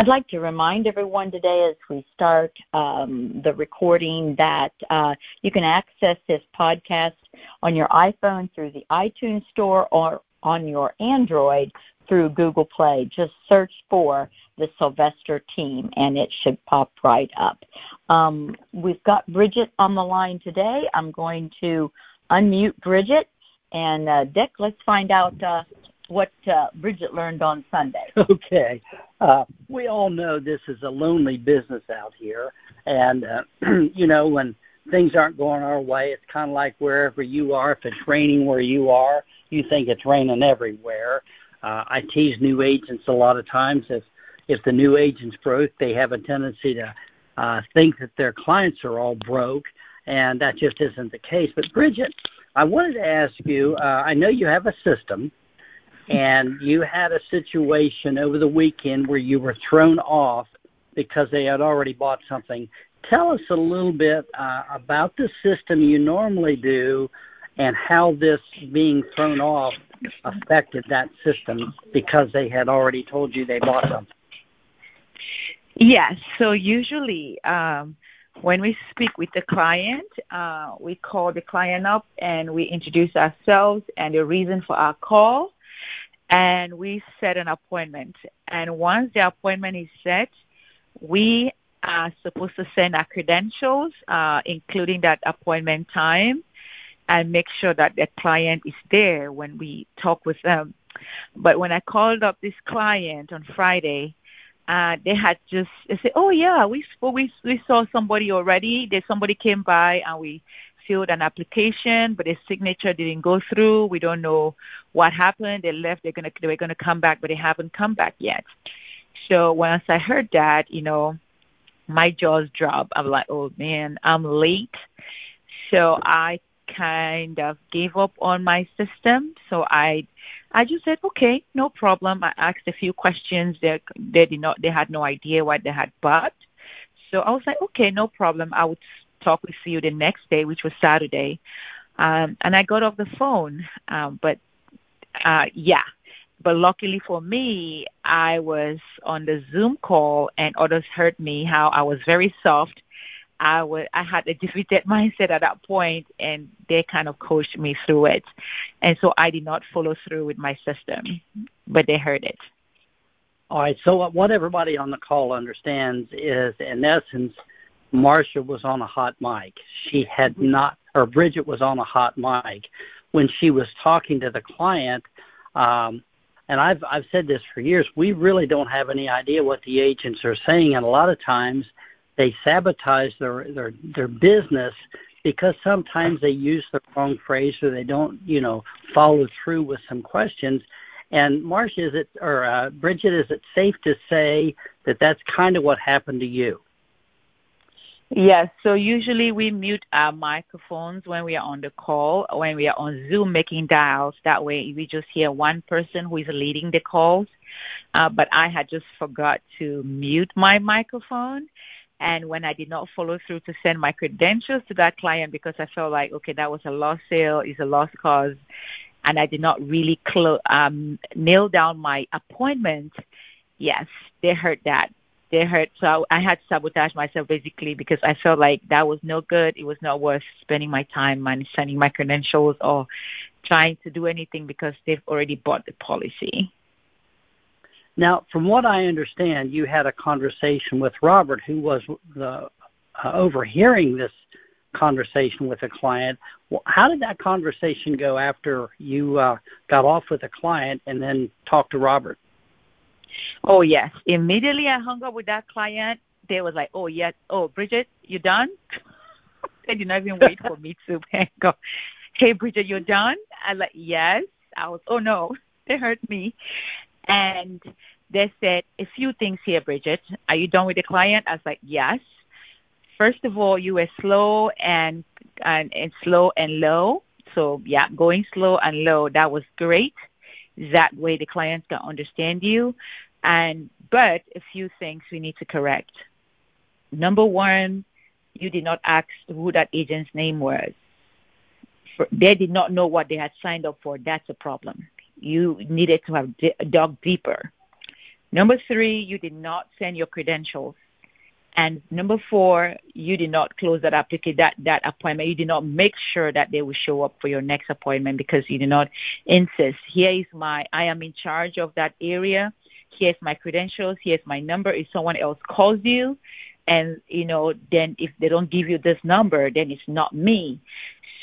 I'd like to remind everyone today as we start um, the recording that uh, you can access this podcast on your iPhone through the iTunes Store or on your Android through Google Play. Just search for the Sylvester team and it should pop right up. Um, we've got Bridget on the line today. I'm going to unmute Bridget. And uh, Dick, let's find out uh, what uh, Bridget learned on Sunday. Okay. Uh, we all know this is a lonely business out here. And, uh, you know, when things aren't going our way, it's kind of like wherever you are. If it's raining where you are, you think it's raining everywhere. Uh, I tease new agents a lot of times. If, if the new agent's broke, they have a tendency to uh, think that their clients are all broke. And that just isn't the case. But, Bridget, I wanted to ask you uh, I know you have a system and you had a situation over the weekend where you were thrown off because they had already bought something. Tell us a little bit uh, about the system you normally do and how this being thrown off affected that system because they had already told you they bought something. Yes. So usually, um, when we speak with the client, uh, we call the client up and we introduce ourselves and the reason for our call and we set an appointment. And once the appointment is set, we are supposed to send our credentials, uh, including that appointment time, and make sure that the client is there when we talk with them. But when I called up this client on Friday, uh, they had just they said, "Oh yeah, we we we saw somebody already. There somebody came by and we filled an application, but his signature didn't go through. We don't know what happened. They left. They're gonna they were gonna come back, but they haven't come back yet. So once I heard that, you know, my jaws dropped. I'm like, oh man, I'm late. So I kind of gave up on my system. So I I just said, okay, no problem. I asked a few questions. They they did not they had no idea what they had bought. So I was like, okay, no problem. I would talk with you the next day, which was Saturday. Um, and I got off the phone. Um, but uh, yeah, but luckily for me, I was on the Zoom call and others heard me how I was very soft. I was I had a defeated mindset at that point, and they kind of coached me through it, and so I did not follow through with my system, but they heard it. All right. So what everybody on the call understands is, in essence, Marcia was on a hot mic. She had not, or Bridget was on a hot mic when she was talking to the client. Um, and I've I've said this for years. We really don't have any idea what the agents are saying, and a lot of times they sabotage their their their business because sometimes they use the wrong phrase or they don't you know follow through with some questions. And Marcia, is it or uh, Bridget, is it safe to say that that's kind of what happened to you? Yes, so usually we mute our microphones when we are on the call, when we are on Zoom making dials. That way we just hear one person who is leading the calls. Uh, but I had just forgot to mute my microphone. And when I did not follow through to send my credentials to that client because I felt like, okay, that was a lost sale, is a lost cause, and I did not really clo- um, nail down my appointment, yes, they heard that they hurt. So I had to sabotage myself basically because I felt like that was no good. It was not worth spending my time and sending my credentials or trying to do anything because they've already bought the policy. Now, from what I understand, you had a conversation with Robert, who was the uh, overhearing this conversation with a client. Well, how did that conversation go after you uh, got off with a client and then talked to Robert? Oh yes. Immediately I hung up with that client. They was like, Oh yes, oh Bridget, you done? they did not even wait for me to go, Hey Bridget, you're done? I like, Yes. I was oh no, they hurt me. And they said a few things here, Bridget. Are you done with the client? I was like, Yes. First of all, you were slow and and, and slow and low. So yeah, going slow and low, that was great. That way the clients can understand you. And but a few things we need to correct. Number one, you did not ask who that agent's name was. They did not know what they had signed up for. That's a problem. You needed to have dug deeper. Number three, you did not send your credentials. And number four, you did not close that application, that, that appointment. You did not make sure that they will show up for your next appointment because you did not insist. Here is my, I am in charge of that area. Here's my credentials. Here's my number. If someone else calls you, and you know, then if they don't give you this number, then it's not me.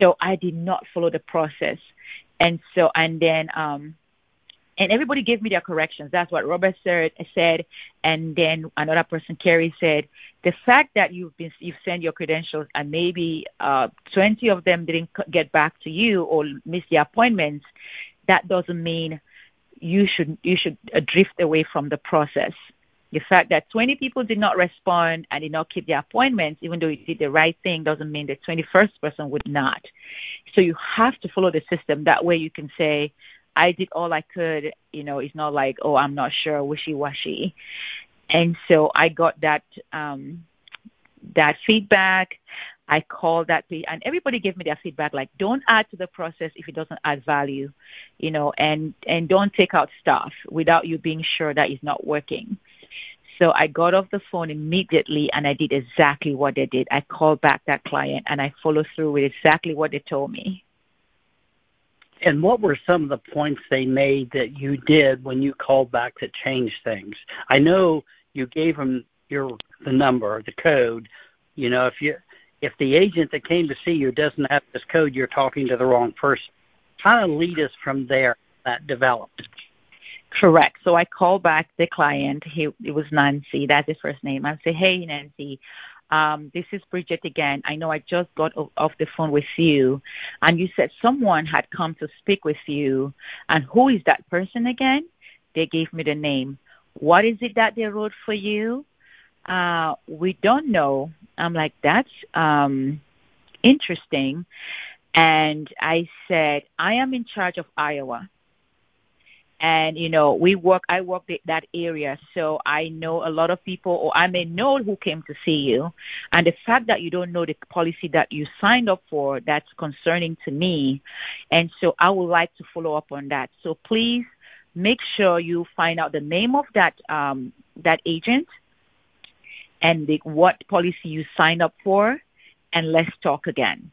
So I did not follow the process, and so and then um, and everybody gave me their corrections. That's what Robert said, said, and then another person, Kerry, said the fact that you've been you've sent your credentials and maybe uh, 20 of them didn't get back to you or miss the appointments, that doesn't mean you should you should uh, drift away from the process. The fact that 20 people did not respond and did not keep their appointments, even though you did the right thing, doesn't mean the 21st person would not. So you have to follow the system. That way you can say, I did all I could. You know, it's not like, oh, I'm not sure, wishy-washy. And so I got that um, that feedback. I called that, and everybody gave me their feedback. Like, don't add to the process if it doesn't add value, you know, and and don't take out stuff without you being sure that it's not working. So I got off the phone immediately and I did exactly what they did. I called back that client and I followed through with exactly what they told me. And what were some of the points they made that you did when you called back to change things? I know you gave them your the number, the code. You know, if you if the agent that came to see you doesn't have this code, you're talking to the wrong person. Kind of lead us from there. That developed. Correct. So I called back the client. He it was Nancy. That's his first name. I say, Hey, Nancy. Um, this is Bridget again. I know I just got o- off the phone with you, and you said someone had come to speak with you. And who is that person again? They gave me the name. What is it that they wrote for you? Uh, we don't know. I'm like, that's um, interesting. And I said, I am in charge of Iowa and you know we work i work that area. So i know a lot of people or i may know who came to see you. And the fact that you don't know the policy that you signed up for that's concerning to me. And so i would like to follow up on that. So please make sure you find out the name of that um, that agent and the, what policy you signed up for and let's talk again.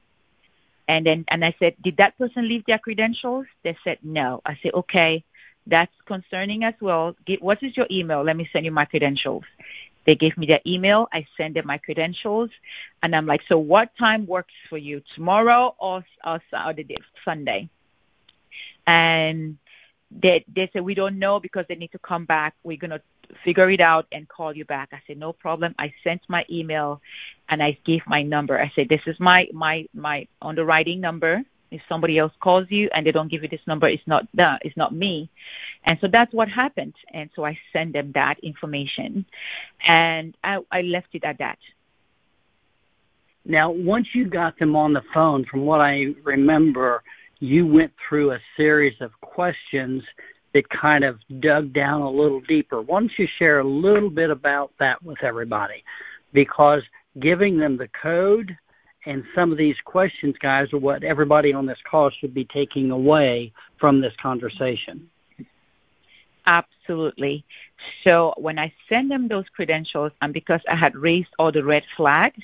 And then and i said did that person leave their credentials? They said no. I said okay that's concerning as well. Get, what is your email? Let me send you my credentials. They gave me their email. I send them my credentials, and I'm like, so what time works for you? Tomorrow or, or Saturday, Sunday? And they they said we don't know because they need to come back. We're gonna figure it out and call you back. I said no problem. I sent my email, and I gave my number. I said this is my my my underwriting number if somebody else calls you and they don't give you this number, it's not that, it's not me. And so that's what happened. And so I sent them that information, and I, I left it at that. Now, once you got them on the phone, from what I remember, you went through a series of questions that kind of dug down a little deeper. Why don't you share a little bit about that with everybody? Because giving them the code and some of these questions, guys, are what everybody on this call should be taking away from this conversation. Absolutely. So when I send them those credentials, and because I had raised all the red flags,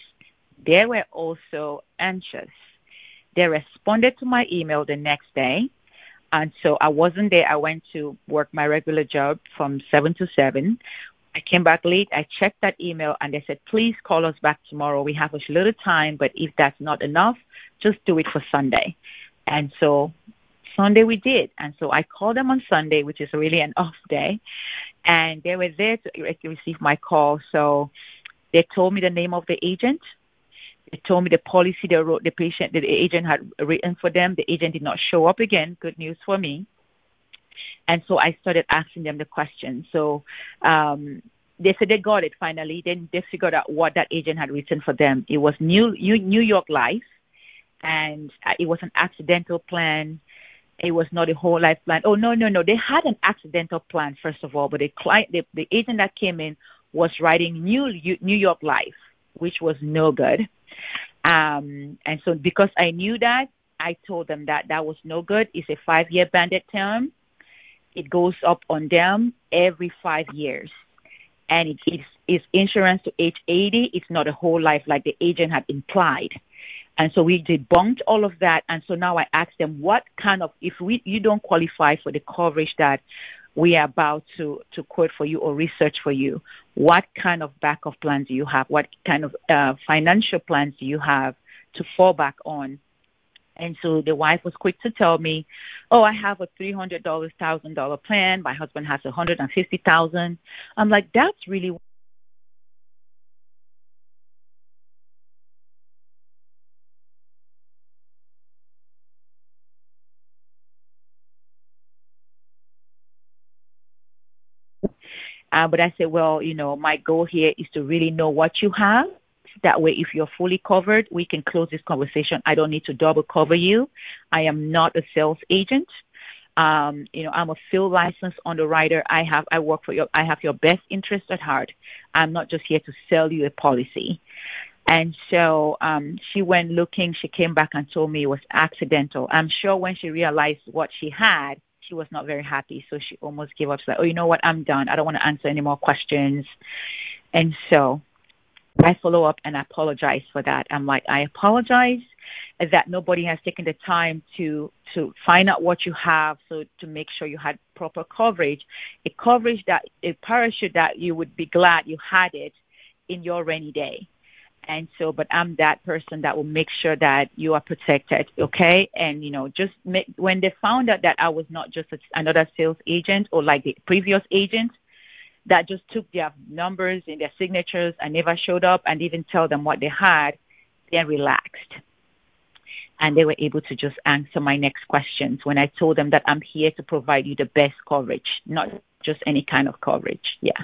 they were also anxious. They responded to my email the next day. And so I wasn't there. I went to work my regular job from 7 to 7. I came back late. I checked that email and they said, please call us back tomorrow. We have a little time, but if that's not enough, just do it for Sunday. And so Sunday we did. And so I called them on Sunday, which is really an off day. And they were there to receive my call. So they told me the name of the agent. They told me the policy they wrote the patient, the agent had written for them. The agent did not show up again. Good news for me. And so I started asking them the questions. So um, they said they got it finally. Then they figured out what that agent had written for them. It was New New York Life, and uh, it was an accidental plan. It was not a whole life plan. Oh no no no! They had an accidental plan first of all, but the client, the, the agent that came in was writing New New York Life, which was no good. Um, and so because I knew that, I told them that that was no good. It's a five-year banded term it goes up on them every five years. And it is it's insurance to age 80. It's not a whole life like the agent had implied. And so we debunked all of that. And so now I asked them, what kind of, if we you don't qualify for the coverage that we are about to, to quote for you or research for you, what kind of backup plans do you have? What kind of uh, financial plans do you have to fall back on? And so the wife was quick to tell me, "Oh, I have a three hundred dollars thousand dollar plan. My husband has a hundred and fifty thousand. I'm like, that's really Uh, but I said, well, you know, my goal here is to really know what you have. That way, if you're fully covered, we can close this conversation. I don't need to double cover you. I am not a sales agent. Um, you know, I'm a field licensed underwriter. I have, I work for your, I have your best interest at heart. I'm not just here to sell you a policy. And so um, she went looking. She came back and told me it was accidental. I'm sure when she realized what she had, she was not very happy. So she almost gave up. She's like, oh, you know what? I'm done. I don't want to answer any more questions. And so I follow up and apologize for that. I'm like, I apologize that nobody has taken the time to to find out what you have so to make sure you had proper coverage a coverage that a parachute that you would be glad you had it in your rainy day and so but i'm that person that will make sure that you are protected okay and you know just make, when they found out that i was not just another sales agent or like the previous agent that just took their numbers and their signatures and never showed up and even tell them what they had then relaxed. And they were able to just answer my next questions when i told them that i'm here to provide you the best coverage not just any kind of coverage. Yeah.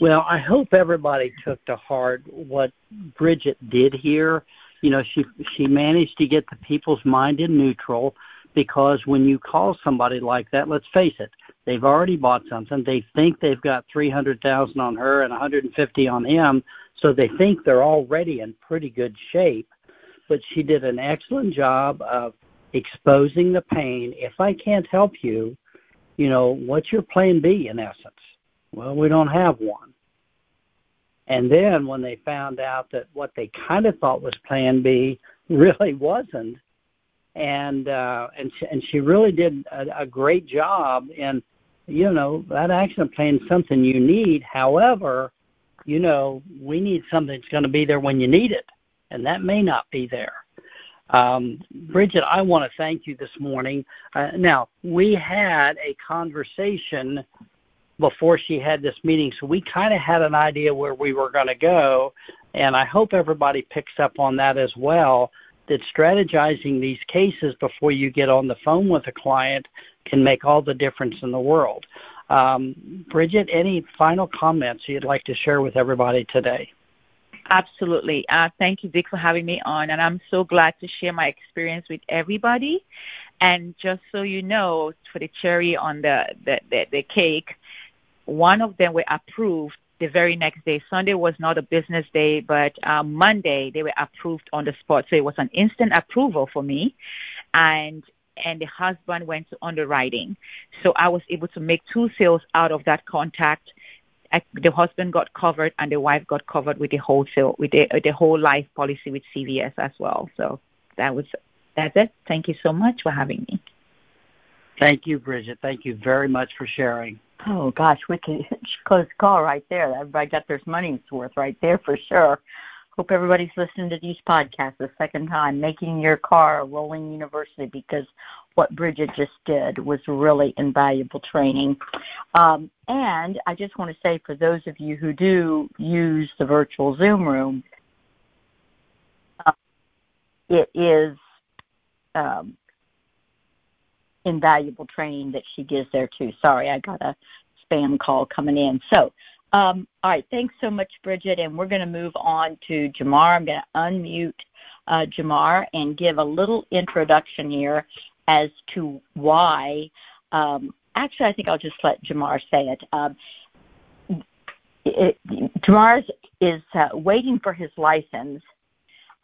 Well, I hope everybody took to heart what Bridget did here. You know, she she managed to get the people's mind in neutral because when you call somebody like that, let's face it, they've already bought something. They think they've got 300,000 on her and 150 on him, so they think they're already in pretty good shape. But she did an excellent job of exposing the pain. If I can't help you, you know, what's your plan B in essence? Well, we don't have one. And then when they found out that what they kind of thought was Plan B really wasn't, and uh, and she, and she really did a, a great job in, you know, that accident plan is something you need. However, you know, we need something that's going to be there when you need it, and that may not be there. Um, Bridget, I want to thank you this morning. Uh, now, we had a conversation before she had this meeting. So we kind of had an idea where we were going to go. And I hope everybody picks up on that as well that strategizing these cases before you get on the phone with a client can make all the difference in the world. Um, Bridget, any final comments you'd like to share with everybody today? Absolutely. Uh, thank you, Dick, for having me on. And I'm so glad to share my experience with everybody. And just so you know, for the cherry on the, the, the, the cake, one of them were approved the very next day. Sunday was not a business day, but uh, Monday they were approved on the spot. So it was an instant approval for me, and and the husband went to underwriting. So I was able to make two sales out of that contact. I, the husband got covered and the wife got covered with the wholesale with the uh, the whole life policy with CVS as well. So that was that's it. Thank you so much for having me. Thank you, Bridget. Thank you very much for sharing. Oh gosh, we can close the call right there. Everybody got their money's worth right there for sure. Hope everybody's listening to these podcasts the second time, making your car a rolling university because what Bridget just did was really invaluable training. Um, and I just want to say for those of you who do use the virtual Zoom room, uh, it is um, invaluable training that she gives there too. Sorry, I got a spam call coming in. So, um, all right, thanks so much, Bridget. And we're going to move on to Jemar. I'm going to unmute uh, Jemar and give a little introduction here as to why. Um, actually, I think I'll just let Jemar say it. Um, it Jemar is uh, waiting for his license.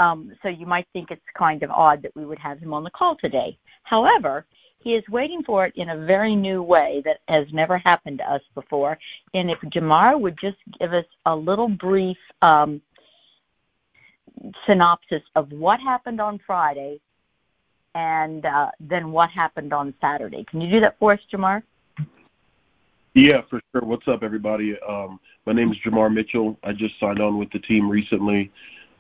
Um, so you might think it's kind of odd that we would have him on the call today. However, he is waiting for it in a very new way that has never happened to us before. And if Jemar would just give us a little brief um, synopsis of what happened on Friday and uh, then what happened on Saturday. Can you do that for us, Jemar? Yeah, for sure. What's up, everybody? Um, my name is Jemar Mitchell. I just signed on with the team recently.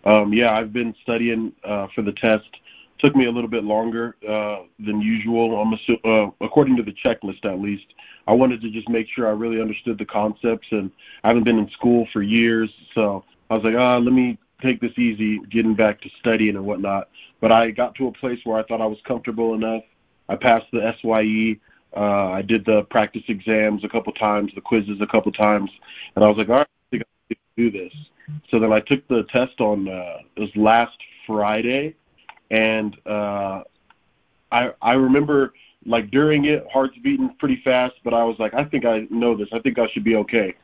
Um, yeah, I've been studying uh, for the test. Took me a little bit longer uh, than usual. I'm assu- uh, according to the checklist, at least. I wanted to just make sure I really understood the concepts, and I haven't been in school for years, so I was like, ah, let me take this easy, getting back to studying and whatnot. But I got to a place where I thought I was comfortable enough. I passed the SYE. Uh, I did the practice exams a couple times, the quizzes a couple times, and I was like, all right, I think I can do this. So then I took the test on uh, it was last Friday, and uh, I I remember like during it, heart's beating pretty fast, but I was like, I think I know this. I think I should be okay.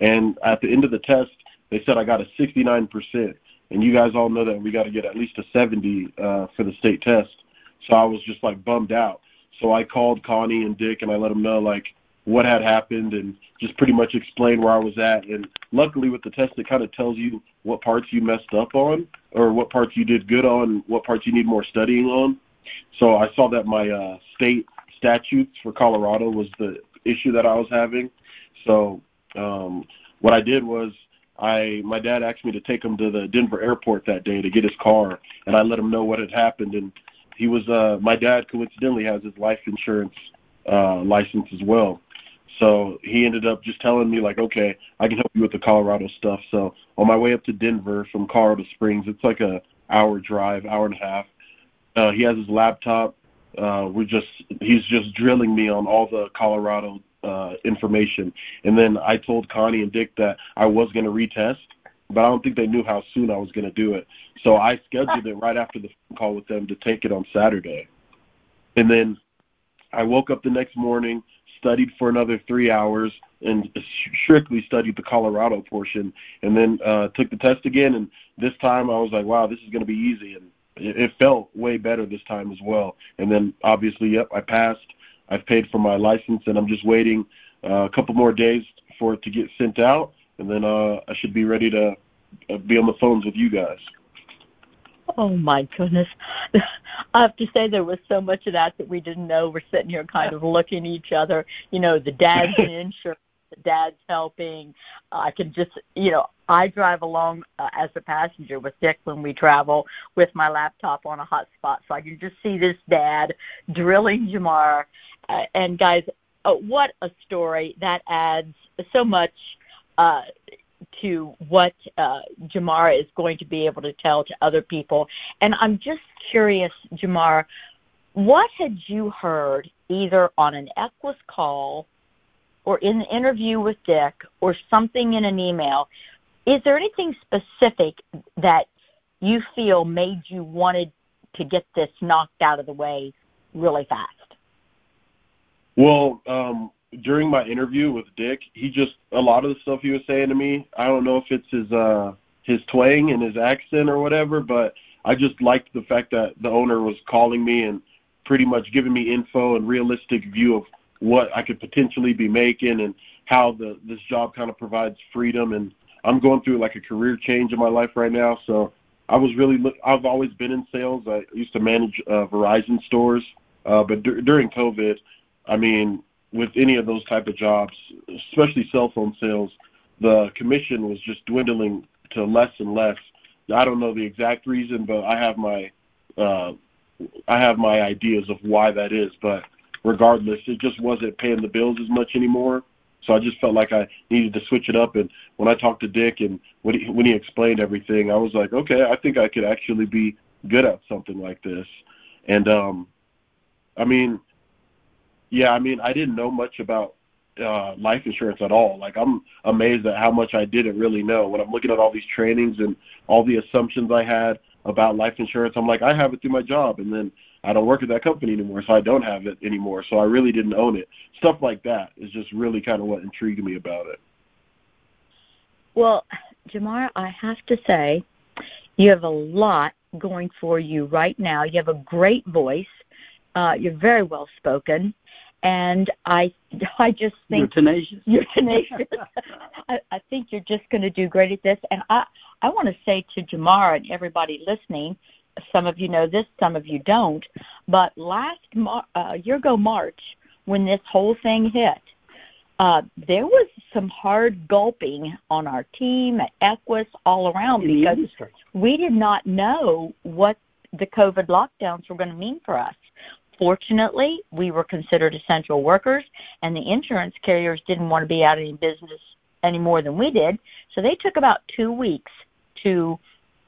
And at the end of the test, they said I got a 69%, and you guys all know that we got to get at least a 70 uh, for the state test. So I was just like bummed out. So I called Connie and Dick, and I let them know like what had happened and just pretty much explain where I was at. And luckily, with the test, it kind of tells you what parts you messed up on, or what parts you did good on, what parts you need more studying on. So I saw that my uh, state statutes for Colorado was the issue that I was having. So um, what I did was I my dad asked me to take him to the Denver airport that day to get his car, and I let him know what had happened. And he was uh, my dad coincidentally has his life insurance uh, license as well. So he ended up just telling me like, okay, I can help you with the Colorado stuff. So on my way up to Denver from Colorado Springs, it's like a hour drive, hour and a half. Uh, he has his laptop. Uh, we're just he's just drilling me on all the Colorado uh, information. And then I told Connie and Dick that I was going to retest, but I don't think they knew how soon I was going to do it. So I scheduled it right after the call with them to take it on Saturday. And then I woke up the next morning, studied for another three hours, and strictly studied the Colorado portion, and then uh, took the test again. And this time I was like, wow, this is going to be easy. And it, felt way better this time as well. And then obviously, yep, I passed. I've paid for my license, and I'm just waiting uh, a couple more days for it to get sent out, and then uh, I should be ready to uh, be on the phones with you guys. Oh my goodness. I have to say there was so much of that that we didn't know. We're sitting here kind of looking at each other. You know, the dad's in insurance, the dad's helping. I can just, you know, I drive along uh, as a passenger with Dick when we travel with my laptop on a hotspot, so I can just see this dad drilling Jemar. Uh, and guys, uh, what a story that adds so much uh, to what uh, is going to be able to tell to other people. And I'm just curious, Jemar, what had you heard either on an Equus call or in the interview with Dick or something in an email? Is there anything specific that you feel made you wanted to get this knocked out of the way really fast? Well, um, during my interview with Dick, he just a lot of the stuff he was saying to me. I don't know if it's his uh his twang and his accent or whatever, but I just liked the fact that the owner was calling me and pretty much giving me info and realistic view of what I could potentially be making and how the this job kind of provides freedom and I'm going through like a career change in my life right now, so I was really look, I've always been in sales. I used to manage uh, Verizon stores, uh, but d- during COVID, I mean, with any of those type of jobs, especially cell phone sales, the commission was just dwindling to less and less. I don't know the exact reason, but I have my uh, I have my ideas of why that is. But regardless, it just wasn't paying the bills as much anymore. So I just felt like I needed to switch it up. And when I talked to Dick and when he, when he explained everything, I was like, okay, I think I could actually be good at something like this. And um, I mean, yeah, I mean, I didn't know much about uh, life insurance at all. Like, I'm amazed at how much I didn't really know. When I'm looking at all these trainings and all the assumptions I had about life insurance, I'm like, I have it through my job, and then I don't work at that company anymore, so I don't have it anymore. So I really didn't own it. Stuff like that is just really kind of what intrigued me about it. Well, Jemar, I have to say, you have a lot going for you right now. You have a great voice Uh, you're very well spoken, and I I just think you're tenacious. You're tenacious. I, I think you're just going to do great at this. And I I want to say to Jemar and everybody listening, some of you know this, some of you don't, but last Mar- uh, year ago March when this whole thing hit, uh, there was some hard gulping on our team at Equus all around In because we did not know what the COVID lockdowns were going to mean for us. Fortunately, we were considered essential workers, and the insurance carriers didn't want to be out of any business any more than we did. So they took about two weeks to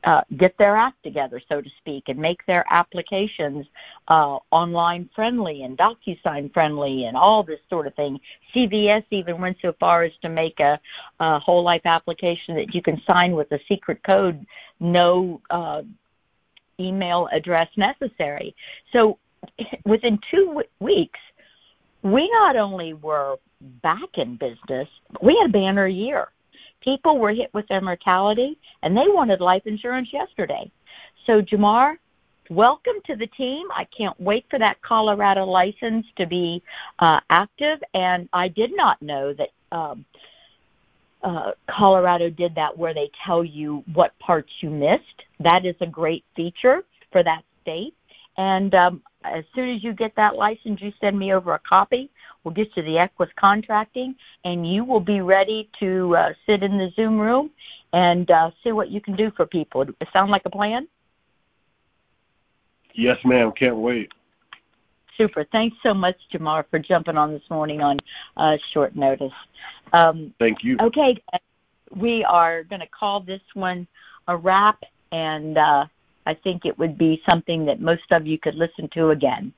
uh, get their act together, so to speak, and make their applications uh, online friendly and DocuSign friendly and all this sort of thing. CVS even went so far as to make a, a whole life application that you can sign with a secret code, no uh, email address necessary. So within two weeks, we not only were back in business, we had a banner year. People were hit with their mortality, and they wanted life insurance yesterday. So, Jemar, welcome to the team. I can't wait for that Colorado license to be uh, active. And I did not know that um, uh, Colorado did that where they tell you what parts you missed. That is a great feature for that state. And um, as soon as you get that license, you send me over a copy. We'll get you the Equus contracting, and you will be ready to uh, sit in the Zoom room and uh, see what you can do for people. It sound like a plan? Yes, ma'am. Can't wait. Super. Thanks so much, Jemar, for jumping on this morning on uh, short notice. Um, Thank you. Okay, we are going to call this one a wrap, and uh, I think it would be something that most of you could listen to again.